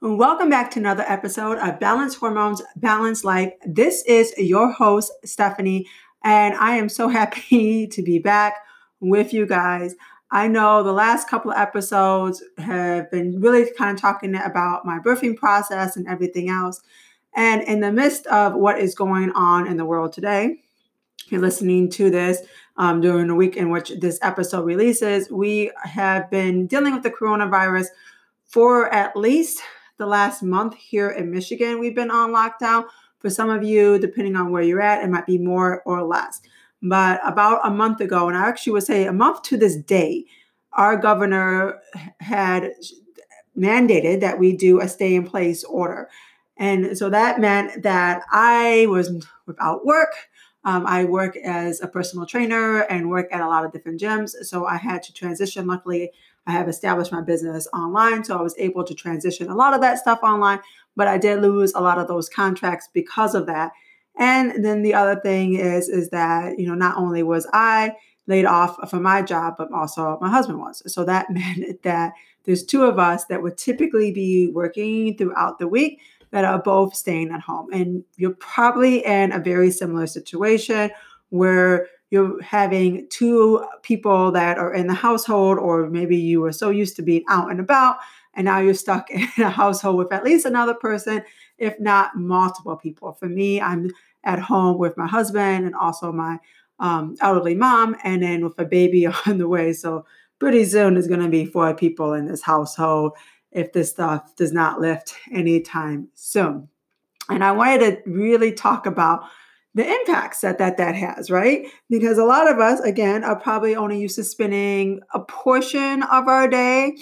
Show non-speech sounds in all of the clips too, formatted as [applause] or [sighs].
Welcome back to another episode of Balance Hormones, Balance Life. This is your host, Stephanie, and I am so [laughs] happy to be back with you guys. I know the last couple of episodes have been really kind of talking about my birthing process and everything else. And in the midst of what is going on in the world today, if you're listening to this um, during the week in which this episode releases, we have been dealing with the coronavirus for at least the last month here in Michigan. We've been on lockdown. For some of you, depending on where you're at, it might be more or less. But about a month ago, and I actually would say a month to this day, our governor had mandated that we do a stay in place order. And so that meant that I was without work. Um, I work as a personal trainer and work at a lot of different gyms. So I had to transition. Luckily, I have established my business online. So I was able to transition a lot of that stuff online, but I did lose a lot of those contracts because of that. And then the other thing is, is that, you know, not only was I laid off from my job, but also my husband was. So that [laughs] meant that there's two of us that would typically be working throughout the week that are both staying at home. And you're probably in a very similar situation where you're having two people that are in the household, or maybe you were so used to being out and about, and now you're stuck [laughs] in a household with at least another person, if not multiple people. For me, I'm at home with my husband and also my um, elderly mom, and then with a baby [laughs] on the way. So pretty soon there's going to be four people in this household if this stuff does not lift anytime soon. And I wanted to really talk about the impacts that that that has, right? Because a lot of us, again, are probably only used to spending a portion of our day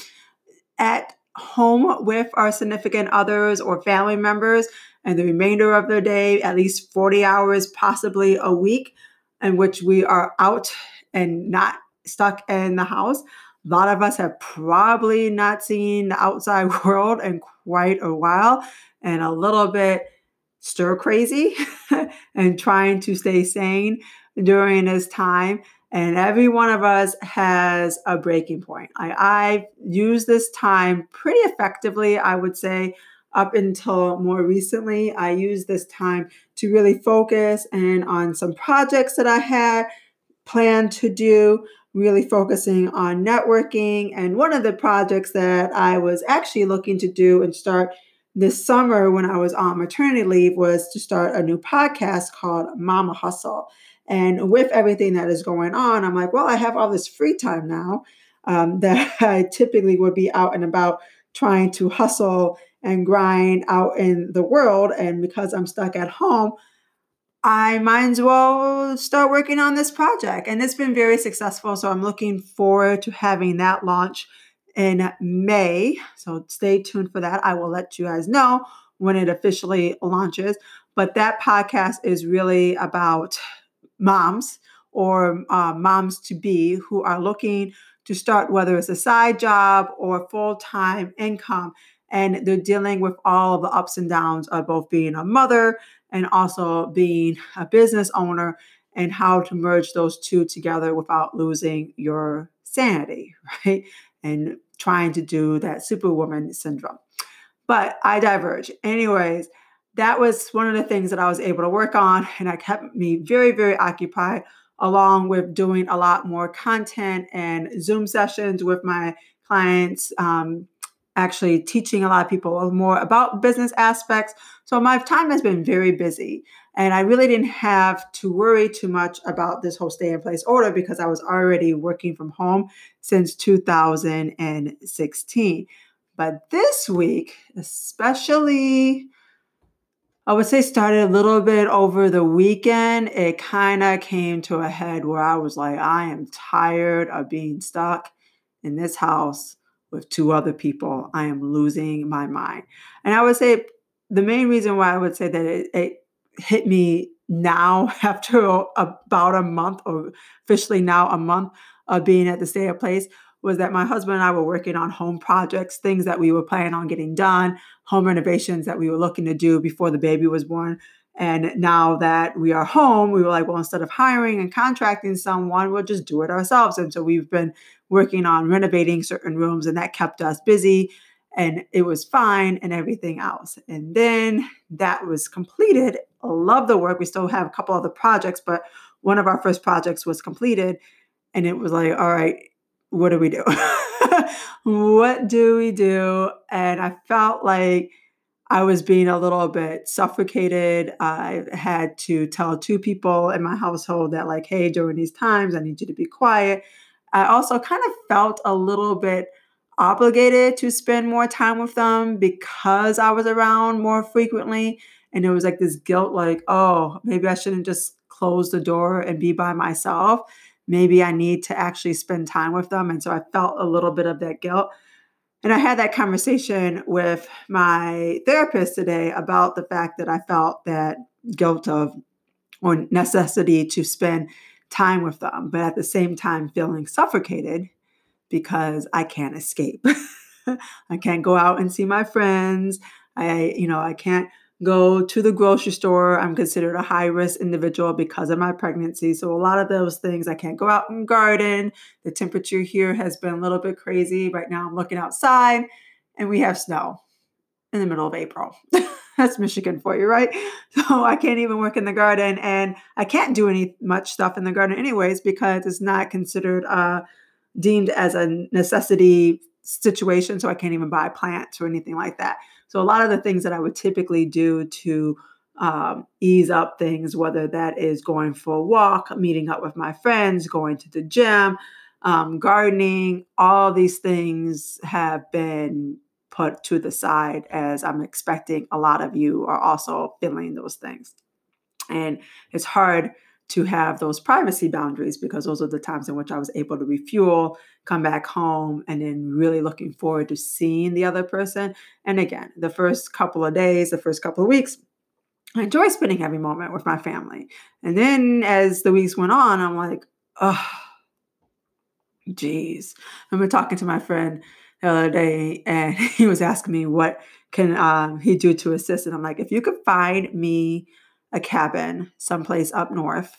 at home with our significant others or family members, and the remainder of their day, at least 40 hours, possibly a week, in which we are out and not stuck in the house. A lot of us have probably not seen the outside [laughs] world in quite a while and a little bit stir crazy [laughs] and trying to stay sane during this time. And every one of us has a breaking point. I, I've used this time pretty effectively, I would say, up until more recently. I used this time to really focus and on some projects that I had planned to do, really focusing on networking. And one of the projects that I was actually looking to do and start this summer when I was on maternity leave was to start a new podcast called Mama Hustle. And with everything that is going on, I'm like, well, I have all this free time now um, [laughs] that I typically would be out and about trying to hustle and grind out in the world. And because I'm stuck at home, I might as well start working on this project. And it's been very successful. So I'm looking forward to having that launch in May. So stay tuned for that. I will let you guys know when it officially launches. But that podcast is really about moms or uh, moms to be who are looking to start, whether it's a side job or full time income. And they're dealing with all the ups and downs of both being a mother and also being a business owner and how to merge those two together without losing your sanity, [laughs] right? And trying to do that superwoman syndrome. But I diverge. Anyways, that was one of the things that I was able to work on, and it kept me very, very occupied, along with doing a lot more content and Zoom sessions with my clients, um, actually teaching a lot of people more about business aspects. So my time has been very busy. And I really didn't have to worry too much about this whole stay in place order because I was already working from home since 2016. But this week, especially, I would say started a little bit over the weekend, it kind of came to a head where I was like, I am tired of being stuck in this house with two other people. I am losing my mind. And I would say the main reason why I would say that it, it hit me now [laughs] after about a month, or officially now a month of being at the stay of place, was that my husband and I were working on home projects, things that we were planning on getting done, home renovations that we were looking to do before the baby was born. And now that we are home, we were like, well, instead of hiring and contracting someone, we'll just do it ourselves. And so we've been working on renovating certain rooms, and that kept us busy. and it was fine and everything else. And then that was completed. Love the work. We still have a couple other projects, but one of our first projects was completed. And it was like, all right, what do we do? [laughs] what do we do? And I felt like I was being a little bit suffocated. I had to tell two people in my household that, like, hey, during these times, I need you to be quiet. I also kind of felt a little bit obligated to spend more time with them because I was around more frequently. And it was like this guilt, like, oh, maybe I shouldn't just close the door and be by myself. Maybe I need to actually spend time with them. And so I felt a little bit of that guilt. And I had that conversation with my therapist today about the fact that I felt that guilt of or necessity to spend time with them, but at the same time feeling suffocated because I can't escape. [laughs] I can't go out and see my friends. I, you know, I can't go to the grocery store. I'm considered a high risk individual because of my pregnancy. So, a lot of those things, I can't go out and garden. The temperature here has been a little bit crazy. Right now, I'm looking outside and we have snow in the middle of April. [laughs] That's Michigan for you, right? [laughs] So I can't even work in the garden and I can't do any much stuff in the garden anyways because it's not considered uh, deemed as a necessity situation. So I can't even buy plants or anything like that. So a lot of the things that I would typically do to um, ease up things, whether that is going for a walk, meeting up with my friends, going to the gym, um, gardening, all these things have been put to the side as I'm expecting a lot of you are also feeling those things. And it's hard to have those privacy boundaries because those are the times in which I was able to refuel, come back home, and then really looking forward to seeing the other person. And again, the first couple of days, the first couple of weeks, I enjoy spending every moment with my family. And then as the weeks went on, I'm like, oh, geez. I remember talking to my friend the other day, and [laughs] he was asking me what can um, he do to assist. And I'm like, if you could find me a cabin someplace up north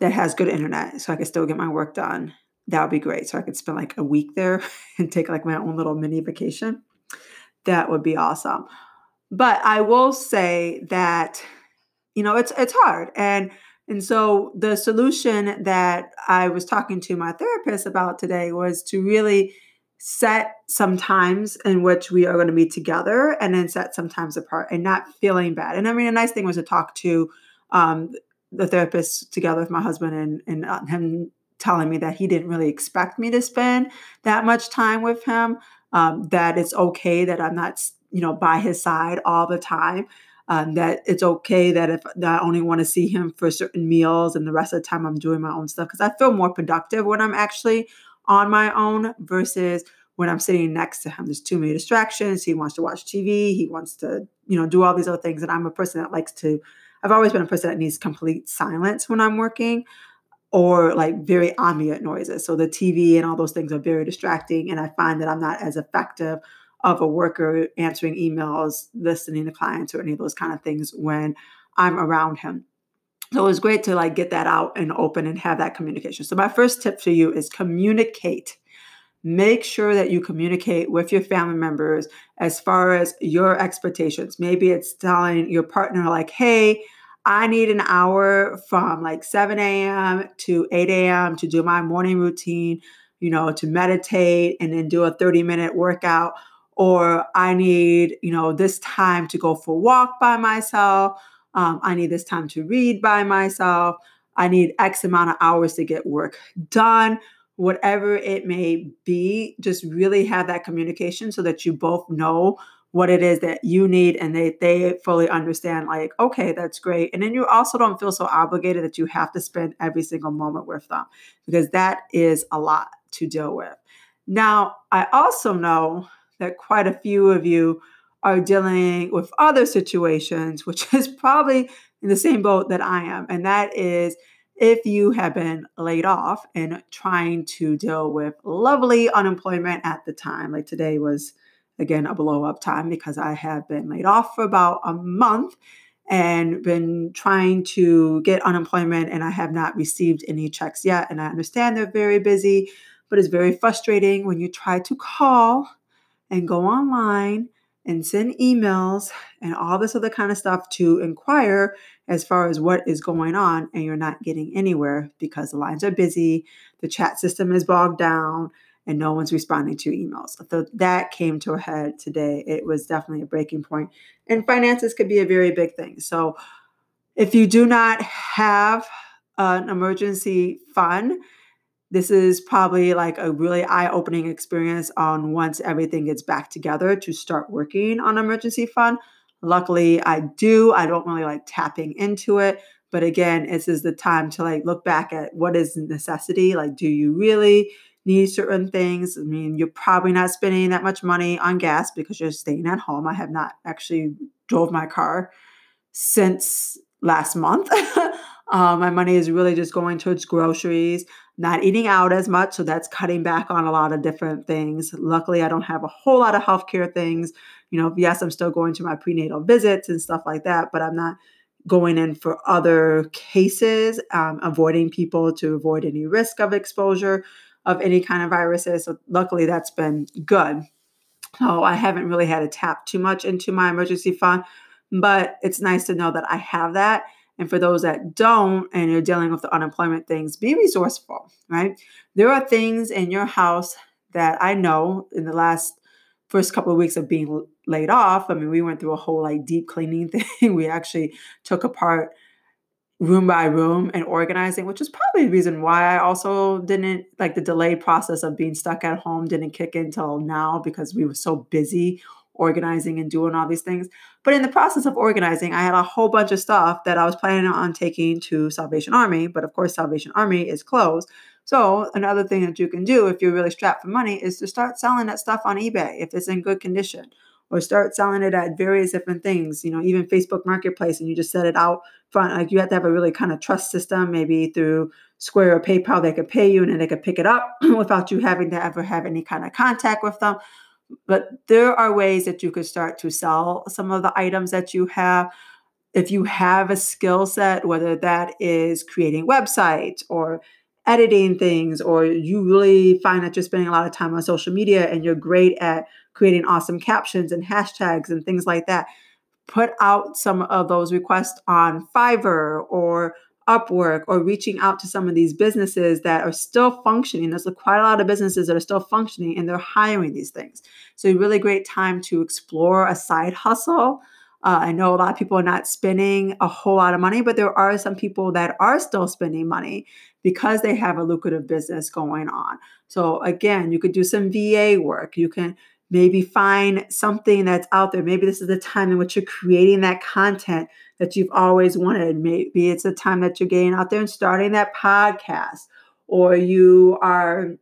that has good internet so I can still get my work done, that would be great. So I could spend like a week there [laughs] and take like my own little mini vacation. That would be awesome. But I will say that, you know, it's it's hard. And and so the solution that I was talking to my therapist about today was to really set some times in which we are going to be together and then set some times apart and not feeling bad. And I mean, a nice thing was to talk to um, the therapist together with my husband and, and uh, him telling me that he didn't really expect me to spend that much time with him, um, that it's okay that I'm not, you know, by his side all the time. Um, that it's okay that if that I only want to see him for certain meals and the rest of the time I'm doing my own stuff because I feel more productive when I'm actually on my own versus when I'm sitting next to him. There's too many distractions. He wants to watch TV. He wants to, you know, do all these other things. And I'm a person that likes to, I've always been a person that needs complete silence when I'm working or like very ambient noises. So the TV and all those things are very distracting. And I find that I'm not as effective of a worker answering emails, listening to clients, or any of those kind of things when I'm around him. So it was great to like get that out and open and have that communication. So my first tip for you is communicate. Make sure that you communicate with your family members as far as your expectations. Maybe it's telling your partner like, "Hey, I need an hour from like 7 a.m. to 8 a.m. to do my morning routine, you know, to meditate and then do a 30 minute workout. Or I need, you know, this time to go for a walk by myself um, I need this time to read by myself. I need X amount of hours to get work done. Whatever it may be, just really have that communication so that you both know what it is that you need and they they fully understand like okay that's great and then you also don't feel so obligated that you have to spend every single moment with them because that is a lot to deal with now i also know that quite a few of you are dealing with other situations, which [laughs] is probably in the same boat that I am. And that is if you have been laid off and trying to deal with lovely unemployment at the time. Like today was, again, a blow up time because I have been laid off for about a month and been trying to get unemployment and I have not received any checks yet. And I understand they're very busy, but it's very frustrating when you try to call and go online and send emails and all this other kind of stuff to inquire as far as what is going on, and you're not getting anywhere because the lines are busy, the chat system is bogged down, and no one's responding to emails. So that came to a head today. It was definitely a breaking point. And finances could be a very big thing. So if you do not have an emergency fund, this is probably like a really eye-opening experience on once everything gets back together to start working on emergency fund. Luckily, I do. I don't really like tapping into it, but again, this is the time to like look back at what is necessity. Like, do you really need certain things. I mean, you're probably not spending that much money on gas because you're staying at home. I have not actually drove my car since last month. um, [laughs] my money is really just going towards groceries, not eating out as much. So that's cutting back on a lot of different things. Luckily, I don't have a whole lot of healthcare things. You know, yes, I'm still going to my prenatal visits and stuff like that, but I'm not going in for other cases, um, avoiding people to avoid any risk of exposure of any kind of viruses. So luckily that's been good. So I haven't really had to tap too much into my emergency fund, but it's nice to know that I have that. And for those that don't and you're dealing with the unemployment things, be resourceful, right? There are things in your house that I know in the last first couple of weeks of being laid off. I mean, we went through a whole like deep cleaning [laughs] thing. we actually took apart room by room and organizing, which is probably the reason why I also didn't like the delayed process of being stuck at home didn't kick in until now because we were so busy organizing and doing all these things. But in the process of organizing, I had a whole bunch of stuff that I was planning on taking to Salvation Army, but of course, Salvation Army is closed. So, another thing that you can do if you're really strapped for money is to start selling that stuff on eBay if it's in good condition or start selling it at various different things, you know, even Facebook Marketplace, and you just set it out front. Like you have to have a really kind of trust system, maybe through Square or PayPal, they could pay you and then they could pick it up [clears throat] without you having to ever have any kind of contact with them. But there are ways that you could start to sell some of the items that you have. If you have a skill set, whether that is creating websites or editing things, or you really find that you're spending a lot of time on social media and you're great at creating awesome captions and hashtags and things like that. Put out some of those requests on Fiverr or Upwork or reaching out to some of these businesses that are still functioning. There's quite a lot of businesses that are still functioning and they're hiring these things. So, really great time to explore a side hustle. Uh, I know a lot of people are not spending a whole lot of money, but there are some people that are still spending money because they have a lucrative business going on. So, again, you could do some VA work. You can maybe find something that's out there. Maybe this is the time in which you're creating that content that you've always wanted. Maybe it's the time that you're getting out there and starting that podcast, or you are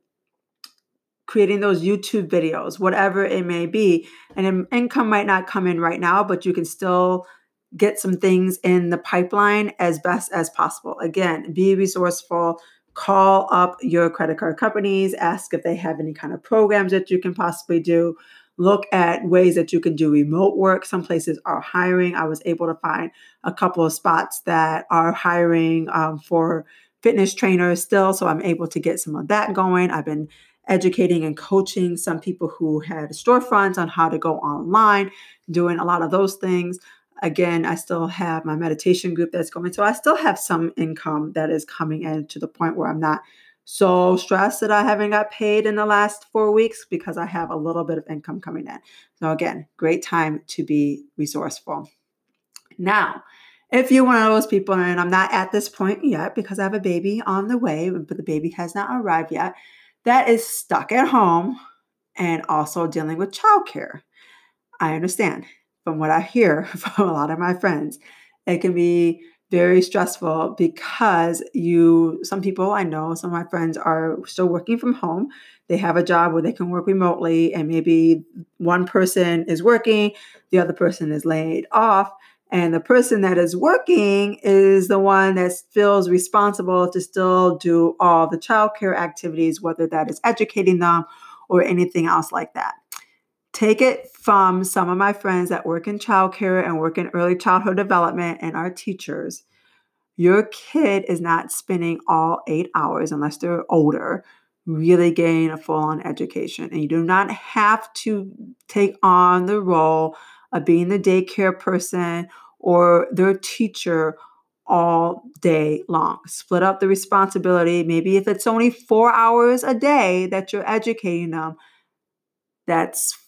creating those YouTube videos, whatever it may be. And income might not come in right now, but you can still get some things in the pipeline as best as possible. Again, be resourceful, call up your credit card companies, ask if they have any kind of programs that you can possibly do. Look at ways that you can do remote work. Some places are hiring. I was able to find a couple of spots that are hiring um, for fitness trainers still. So I'm able to get some of that going. I've been educating and coaching some people who had storefronts on how to go online, doing a lot of those things again, I still have my meditation group that's going. So I still have some income that is coming in to the point where I'm not so stressed that I haven't got paid in the last four weeks because I have a little bit of income coming in. So again, great time to be resourceful. Now, if you're one of those people, and I'm not at this point yet because I have a baby on the way, but the baby has not arrived yet, that is stuck at home and also dealing with childcare. I understand from what I hear [laughs] from a lot of my friends, it can be very stressful because you some people I know, some of my friends are still working from home. They have a job where they can work remotely and maybe one person is working, the other person is laid off. And the person that is working is the one that feels responsible to still do all the childcare activities, whether that is educating them or anything else like that take it from some of my friends that work in childcare and work in early childhood development and are teachers. Your kid is not spending all eight hours, unless they're older, really gain a full on education. And you do not have to take on the role of being the daycare person or their teacher all day long. Split up the responsibility. Maybe if it's only four hours a day that you're educating them, that's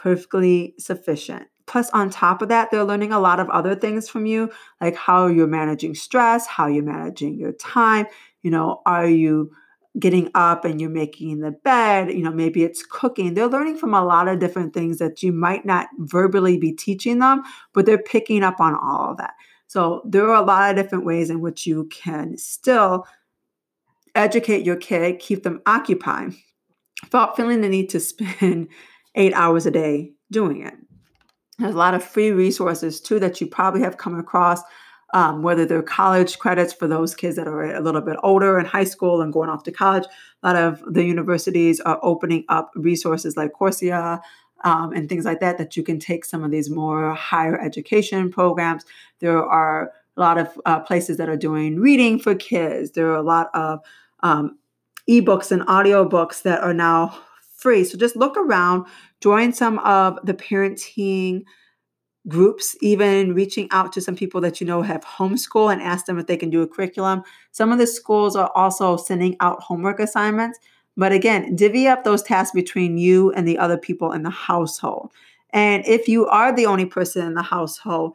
perfectly sufficient. Plus, on top of that, they're learning a lot of other things from you, like how you're managing stress, how you're managing your time. You know, are you getting up and you're making the bed, you know, maybe it's cooking. They're learning from a lot of different things that you might not verbally be teaching them, but they're picking up on all of that. So there are a lot of different ways in which you can still educate your kid, keep them occupied without feeling the need to [laughs] spend eight hours a day doing it. There's a lot of free resources too that you probably have come across um, whether they're college credits for those kids that are a little bit older in high school and going off to college. A lot of the universities are opening up resources like Coursera um, and things like that that you can take some of these more higher education programs. There are a lot of uh, places that are doing reading for kids. There are a lot of um, ebooks and audiobooks that are now free. So just look around, join some of the parenting groups, even reaching out to some people that you know have homeschool and ask them if they can do a curriculum. Some of the schools are also sending out homework assignments. But again, divvy up those tasks between you and the other people in the household. And if you are the only person in the household,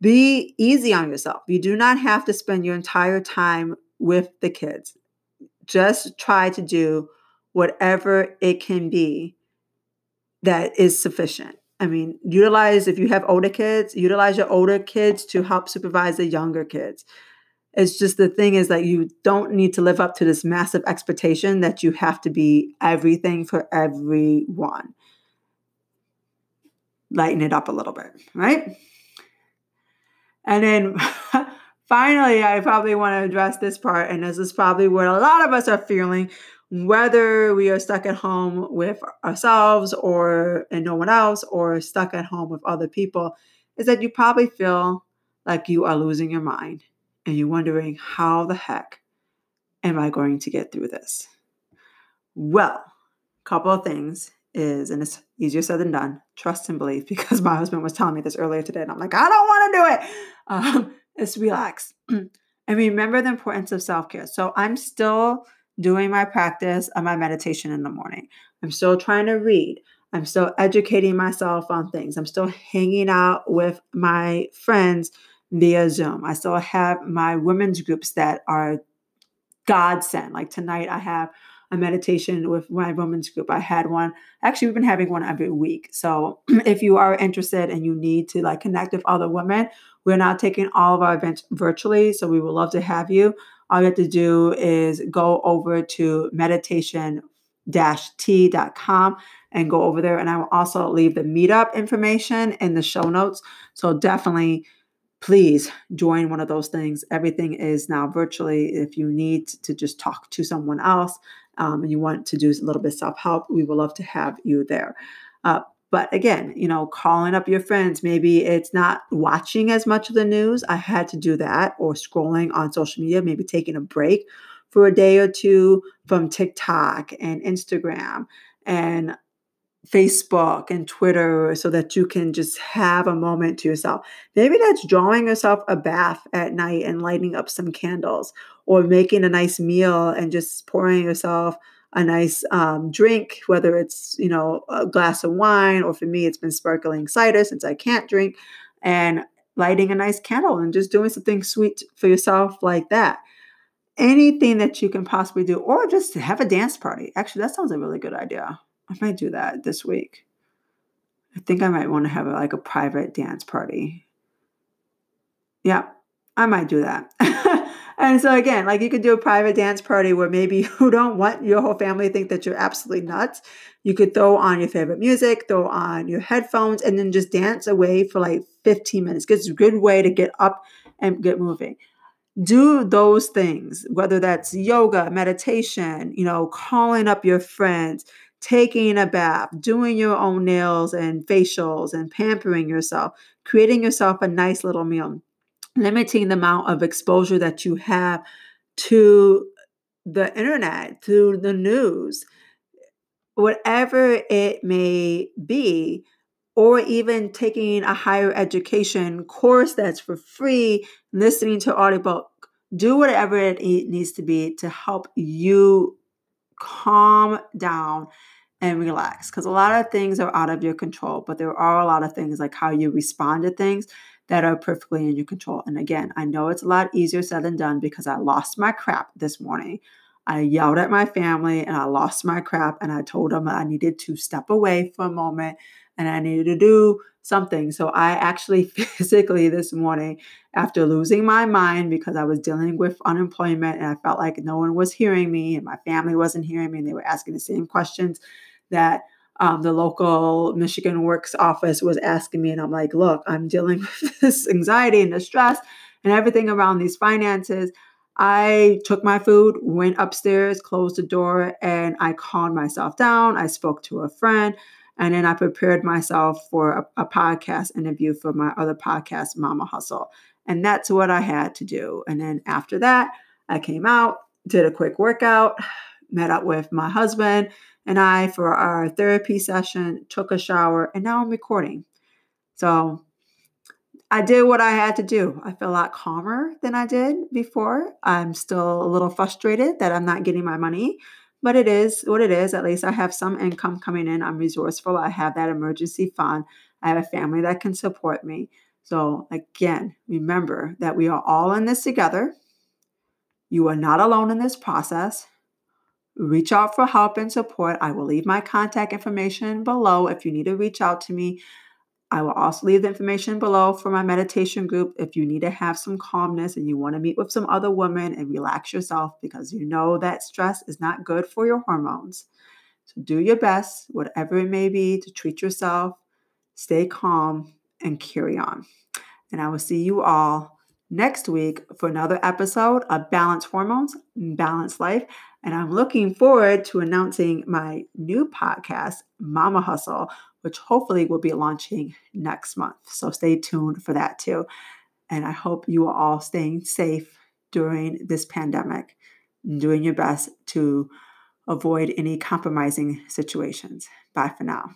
be easy on yourself. You do not have to spend your entire time with the kids. Just try to do whatever it can be that is sufficient. I mean, utilize if you have older kids, utilize your older kids to help supervise the younger kids. It's just the thing is that you don't need to live up to this massive expectation that you have to be everything for everyone. Lighten it up a little bit, right? And then [laughs] finally, I probably want to address this part, and this is probably what a lot of us are feeling whether we are stuck at home with ourselves or and no one else or stuck at home with other people is that you probably feel like you are losing your mind and you're wondering how the heck am i going to get through this? Well a couple of things is and it's easier said than done trust and believe [laughs] because my husband was telling me this earlier today and i'm like i don't want to do it. Um, it's relax. [clears throat] And remember the importance of self-care. So i'm still doing my practice of my meditation in the morning. I'm still trying to read. I'm still educating myself on things. I'm still hanging out with my friends via Zoom. I still have my women's groups that are godsend. Like tonight, I have a meditation with my women's group. I had one. Actually, we've been having one every week. So [clears throat] if you are interested and you need to like connect with other women, we're now taking all of our events virtually. So we would love to have you all you have to do is go over to meditation t.com and go over there. And I will also leave the meetup information in the show notes. So definitely, please join one of those things. Everything is now virtually. If you need to just talk to someone else um, and you want to do a little bit self help, we would love to have you there. Uh, but again, you know, calling up your friends, maybe it's not watching as much of the news. I had to do that or scrolling on social media, maybe taking a break for a day or two from TikTok and Instagram and Facebook and Twitter so that you can just have a moment to yourself. Maybe that's drawing yourself a bath at night and lighting up some candles or making a nice meal and just pouring yourself a nice um, drink, whether it's, you know, a glass of wine, or for me, it's been sparkling cider since I can't drink, and lighting a nice candle and just doing something sweet for yourself like that. Anything that you can possibly do, or just have a dance party. Actually, that sounds a really good idea. I might do that this week. I think I might want to have a, like a private dance party. Yeah, I might do that. [laughs] And so again, like you could do a private dance party where maybe [laughs] you don't want your whole family think that you're absolutely nuts. You could throw on your favorite music, throw on your headphones, and then just dance away for like 15 minutes. It's a good way to get up and get moving. Do those things, whether that's yoga, meditation, you know, calling up your friends, taking a bath, doing your own nails and facials and pampering yourself, creating yourself a nice little meal limiting the amount of exposure that you have to the internet, to the news, whatever it may be, or even taking a higher education course that's for free, listening to audiobook, do whatever it needs to be to help you calm down and relax because a lot of things are out of your control, but there are a lot of things like how you respond to things that are perfectly in your control. And again, I know it's a lot easier said than done because I lost my crap this morning. I yelled at my family and I lost my crap and I told them I needed to step away for a moment and I needed to do something. So I actually [laughs] physically this morning, after losing my mind because I was dealing with unemployment and I felt like no one was hearing me and my family wasn't hearing me and they were asking the same questions that um, the local Michigan Works office was asking me. And I'm like, look, I'm dealing [laughs] with this anxiety and the stress and everything around these finances. I took my food, went upstairs, closed the door, and I calmed myself down. I spoke to a friend, and then I prepared myself for a, a podcast interview for my other podcast, Mama Hustle. And that's what I had to do. And then after that, I came out, did a quick workout, [sighs] met up with my husband and I for our therapy session, took a shower, and now I'm recording. So I did what I had to do. I feel a lot calmer than I did before. I'm still a little frustrated that I'm not getting my money, but it is what it is. At least I have some income coming in. I'm resourceful. I have that emergency fund. I have a family that can support me. So, again, remember that we are all in this together. You are not alone in this process. Reach out for help and support. I will leave my contact information below if you need to reach out to me. I will also leave the information below for my meditation group if you need to have some calmness and you want to meet with some other women and relax yourself because you know that stress is not good for your hormones. So do your best, whatever it may be, to treat yourself, stay calm, and carry on. And I will see you all next week for another episode of Balanced Hormones, Balanced Life. And I'm looking forward to announcing my new podcast, Mama Hustle, which hopefully will be launching next month. So stay tuned for that too. And I hope you are all staying safe during this pandemic and doing your best to avoid any compromising situations. Bye for now.